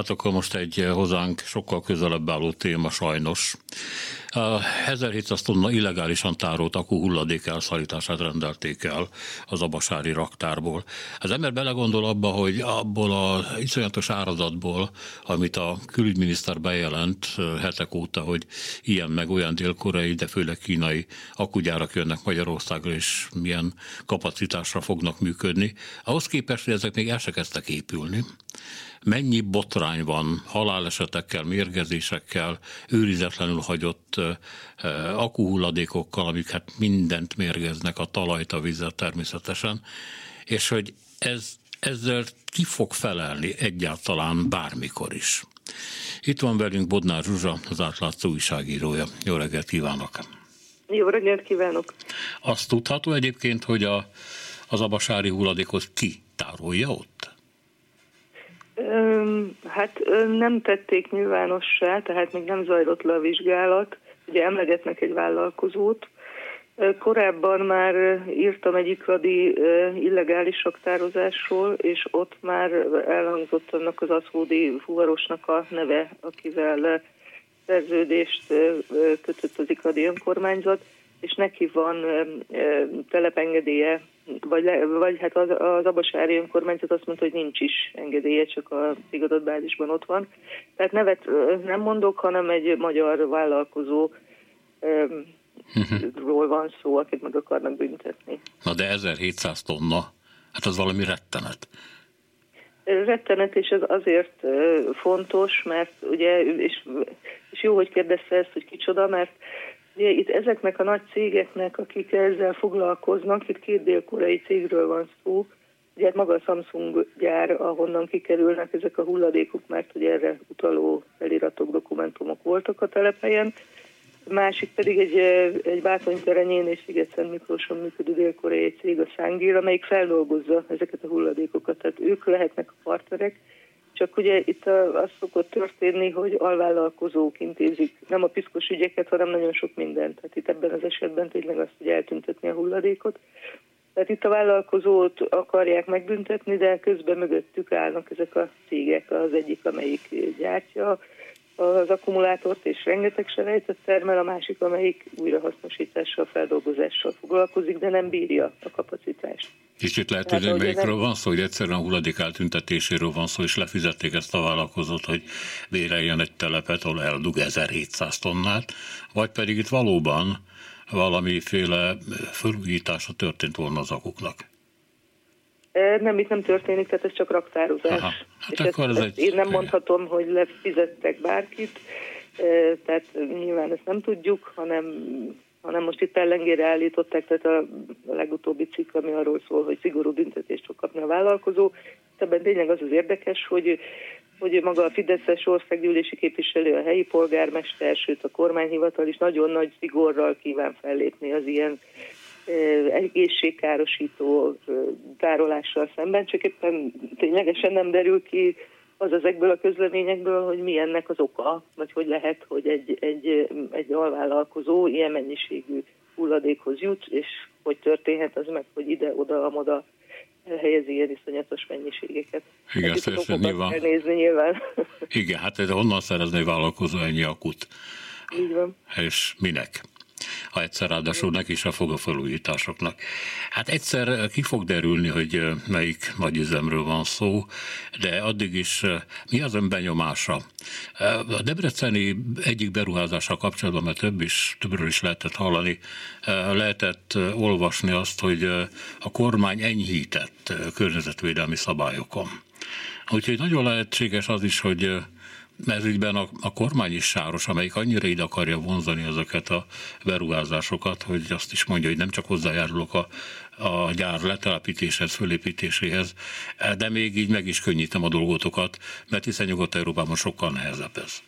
Hát akkor most egy hozzánk sokkal közelebb álló téma sajnos. 1700 tonna illegálisan tárolt akú hulladék elszállítását rendelték el az abasári raktárból. Az ember belegondol abba, hogy abból a iszonyatos áradatból, amit a külügyminiszter bejelent hetek óta, hogy ilyen meg olyan dél-koreai, de főleg kínai akugyárak jönnek Magyarországra, és milyen kapacitásra fognak működni, ahhoz képest, hogy ezek még el se kezdtek épülni mennyi botrány van halálesetekkel, mérgezésekkel, őrizetlenül hagyott akuhulladékokkal, amik hát mindent mérgeznek, a talajt, a vizet természetesen, és hogy ez, ezzel ki fog felelni egyáltalán bármikor is. Itt van velünk Bodnár Zsuzsa, az átlátszó újságírója. Jó reggelt kívánok! Jó reggelt kívánok! Azt tudható egyébként, hogy a, az abasári hulladékot ki tárolja ott? Hát nem tették nyilvánossá, tehát még nem zajlott le a vizsgálat. Ugye emlegetnek egy vállalkozót. Korábban már írtam egy ikradi illegális raktározásról, és ott már elhangzott annak az aszódi fuvarosnak a neve, akivel szerződést kötött az ikradi önkormányzat, és neki van telepengedélye vagy, le, vagy hát az, az Abasári önkormányzat azt mondta, hogy nincs is engedélye, csak a bázisban ott van. Tehát nevet nem mondok, hanem egy magyar vállalkozó ról van szó, akit meg akarnak büntetni. Na de 1700 tonna, hát az valami rettenet. Rettenet, és ez azért fontos, mert ugye, és, és jó, hogy kérdezte ezt, hogy kicsoda, mert itt ezeknek a nagy cégeknek, akik ezzel foglalkoznak, itt két dél-koreai cégről van szó, ugye maga a Samsung gyár, ahonnan kikerülnek ezek a hulladékok, mert ugye erre utaló feliratok, dokumentumok voltak a telephelyen. Másik pedig egy, egy Bátonyterenyén és Sziget-Szent Miklóson működő dél-koreai cég, a Sangir, amelyik feldolgozza ezeket a hulladékokat. Tehát ők lehetnek a partnerek, csak ugye itt az szokott történni, hogy alvállalkozók intézik nem a piszkos ügyeket, hanem nagyon sok mindent. Tehát itt ebben az esetben tényleg azt, hogy eltüntetni a hulladékot. Tehát itt a vállalkozót akarják megbüntetni, de közben mögöttük állnak ezek a cégek. Az egyik, amelyik gyártja az akkumulátort, és rengeteg selejtet termel, a másik, amelyik újrahasznosítással, feldolgozással foglalkozik, de nem bírja a kapacitást. És itt lehet tudni, hogy melyikről van szó, hogy egyszerűen a hulladék eltüntetéséről van szó, és lefizették ezt a vállalkozót, hogy béreljen egy telepet, ahol eldug 1700 tonnát, vagy pedig itt valóban valamiféle felújítása történt volna az akuknak. Nem, itt nem történik, tehát ez csak raktározás. Aha, hát és akkor ezt, ez ezt egy... Én nem mondhatom, hogy lefizettek bárkit, tehát nyilván ezt nem tudjuk, hanem hanem most itt ellengére állították, tehát a, a legutóbbi cikk, ami arról szól, hogy szigorú büntetést fog kapni a vállalkozó. Ebben tényleg az az érdekes, hogy hogy maga a Fideszes országgyűlési képviselő, a helyi polgármester, sőt a kormányhivatal is nagyon nagy szigorral kíván fellépni az ilyen egészségkárosító tárolással szemben, csak éppen ténylegesen nem derül ki az ezekből a közleményekből, hogy mi ennek az oka, vagy hogy lehet, hogy egy, egy, egy alvállalkozó ilyen mennyiségű hulladékhoz jut, és hogy történhet az meg, hogy ide-oda, amoda helyezi ilyen iszonyatos mennyiségeket. Igen, ezt nyilván. Kell nézni nyilván. Igen, hát ez honnan szerezni vállalkozó ennyi akut? Így van. És minek? Ha egyszer ráadásul neki is a fog a felújításoknak. Hát egyszer ki fog derülni, hogy melyik nagy üzemről van szó, de addig is mi az ön benyomása? A Debreceni egyik beruházása kapcsolatban, mert több is, többről is lehetett hallani, lehetett olvasni azt, hogy a kormány enyhített környezetvédelmi szabályokon. Úgyhogy nagyon lehetséges az is, hogy ez ügyben a, a kormány is sáros, amelyik annyira ide akarja vonzani ezeket a beruházásokat, hogy azt is mondja, hogy nem csak hozzájárulok a, a gyár letelepítéshez, fölépítéséhez, de még így meg is könnyítem a dolgotokat, mert hiszen Nyugat-Európában sokkal nehezebb ez.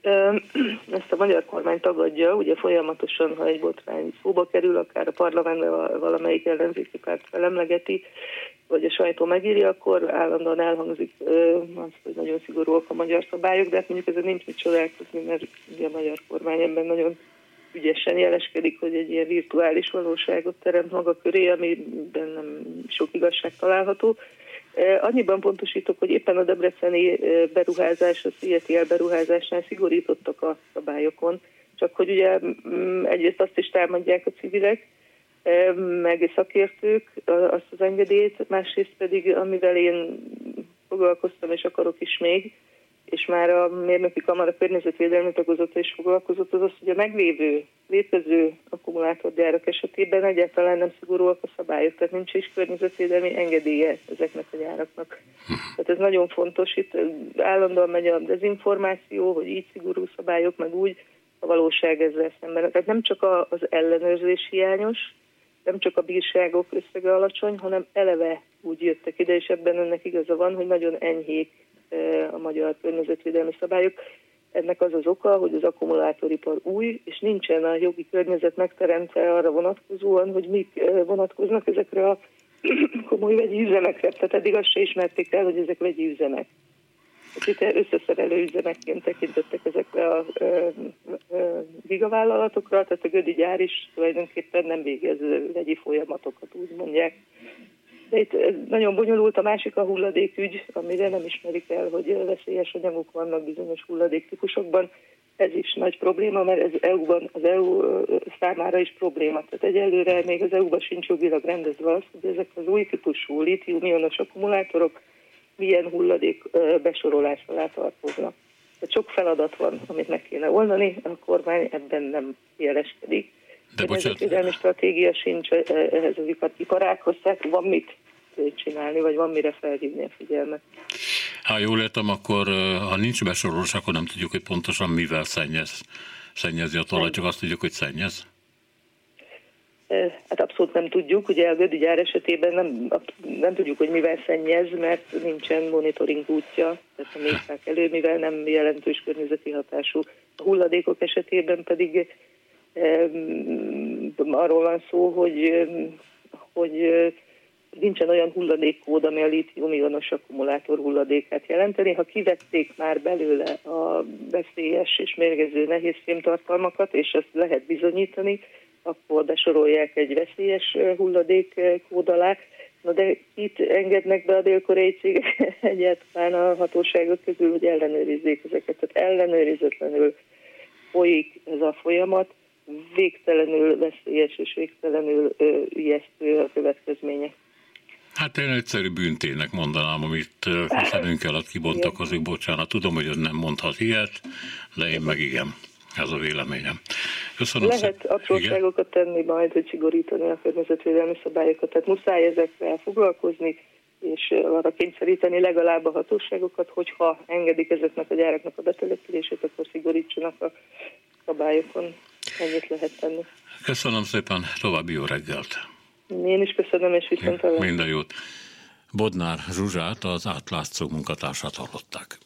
Ezt a magyar kormány tagadja, ugye folyamatosan, ha egy botrány szóba kerül, akár a parlamentben valamelyik ellenzéki párt felemlegeti, vagy a sajtó megírja, akkor állandóan elhangzik az, hogy nagyon szigorúak a magyar szabályok, de hát mondjuk ez nincs mit csodálkozni, mert ugye a magyar kormány ebben nagyon ügyesen jeleskedik, hogy egy ilyen virtuális valóságot teremt maga köré, amiben nem sok igazság található. Annyiban pontosítok, hogy éppen a debreceni beruházás, a CITL beruházásnál szigorítottak a szabályokon, csak hogy ugye egyrészt azt is támadják a civilek, meg szakértők azt az engedélyt, másrészt pedig, amivel én foglalkoztam és akarok is még, és már a mérnöki kamara környezetvédelmi tagozata is foglalkozott, az az, hogy a meglévő, létező akkumulátorgyárak esetében egyáltalán nem szigorúak a szabályok, tehát nincs is környezetvédelmi engedélye ezeknek a gyáraknak. Tehát ez nagyon fontos, itt állandóan megy a dezinformáció, hogy így szigorú szabályok, meg úgy, a valóság ezzel szemben. Tehát nem csak az ellenőrzés hiányos, nem csak a bírságok összege alacsony, hanem eleve úgy jöttek ide, és ebben önnek igaza van, hogy nagyon enyhék a magyar környezetvédelmi szabályok. Ennek az az oka, hogy az akkumulátoripar új, és nincsen a jogi környezet megteremtve arra vonatkozóan, hogy mik vonatkoznak ezekre a komoly vegyi üzemekre. Tehát eddig azt se ismerték el, hogy ezek vegyi üzemek. Itt összeszerelő üzemekként tekintettek ezekre a gigavállalatokra, tehát a Gödi gyár is tulajdonképpen nem végez vegyi folyamatokat, úgy mondják. De itt nagyon bonyolult a másik a hulladékügy, amire nem ismerik el, hogy veszélyes anyagok vannak bizonyos hulladéktípusokban. Ez is nagy probléma, mert ez EU-ban, az EU számára is probléma. Tehát egyelőre még az EU-ban sincs jogilag rendezve az, hogy ezek az új típusú litium-ionos akkumulátorok milyen hulladék besorolás alá tartoznak. Tehát sok feladat van, amit meg kéne oldani, a kormány ebben nem jeleskedik. De bocsánat. stratégia sincs ehhez az iparákhoz, tehát van mit csinálni, vagy van mire felhívni a figyelmet. Ha jól értem, akkor ha nincs besorolás, akkor nem tudjuk, hogy pontosan mivel szennyez, szennyezi a talaj, csak azt tudjuk, hogy szennyez. Hát abszolút nem tudjuk, ugye a Gödi gyár esetében nem, nem tudjuk, hogy mivel szennyez, mert nincsen monitoring útja, tehát nem írták elő, mivel nem jelentős környezeti hatású. A hulladékok esetében pedig arról van szó, hogy, hogy nincsen olyan hulladékkód, ami a lítium-ionos akkumulátor hulladékát jelenteni. Ha kivették már belőle a veszélyes és mérgező nehéz fémtartalmakat, és ezt lehet bizonyítani, akkor besorolják egy veszélyes hulladék kód alá. Na de itt engednek be a dél-koreai cégek egyáltalán a hatóságok közül, hogy ellenőrizzék ezeket. Tehát ellenőrizetlenül folyik ez a folyamat, végtelenül veszélyes és végtelenül ö, ijesztő a következménye. Hát én egyszerű bűntének mondanám, amit a szemünk alatt kibontakozik, bocsánat, tudom, hogy ön nem mondhat ilyet, de én meg igen. Ez a véleményem. Köszönöm Lehet szépen. apróságokat tenni majd, hogy szigorítani a környezetvédelmi szabályokat, tehát muszáj ezekkel foglalkozni, és arra kényszeríteni legalább a hatóságokat, hogyha engedik ezeknek a gyáraknak a betelepülését, akkor szigorítsanak a szabályokon. Ennyit lehet tenni. Köszönöm szépen, további jó reggelt! Én is köszönöm, és viszont Minden jót! Bodnár Zsuzsát, az átlátszó munkatársát hallották.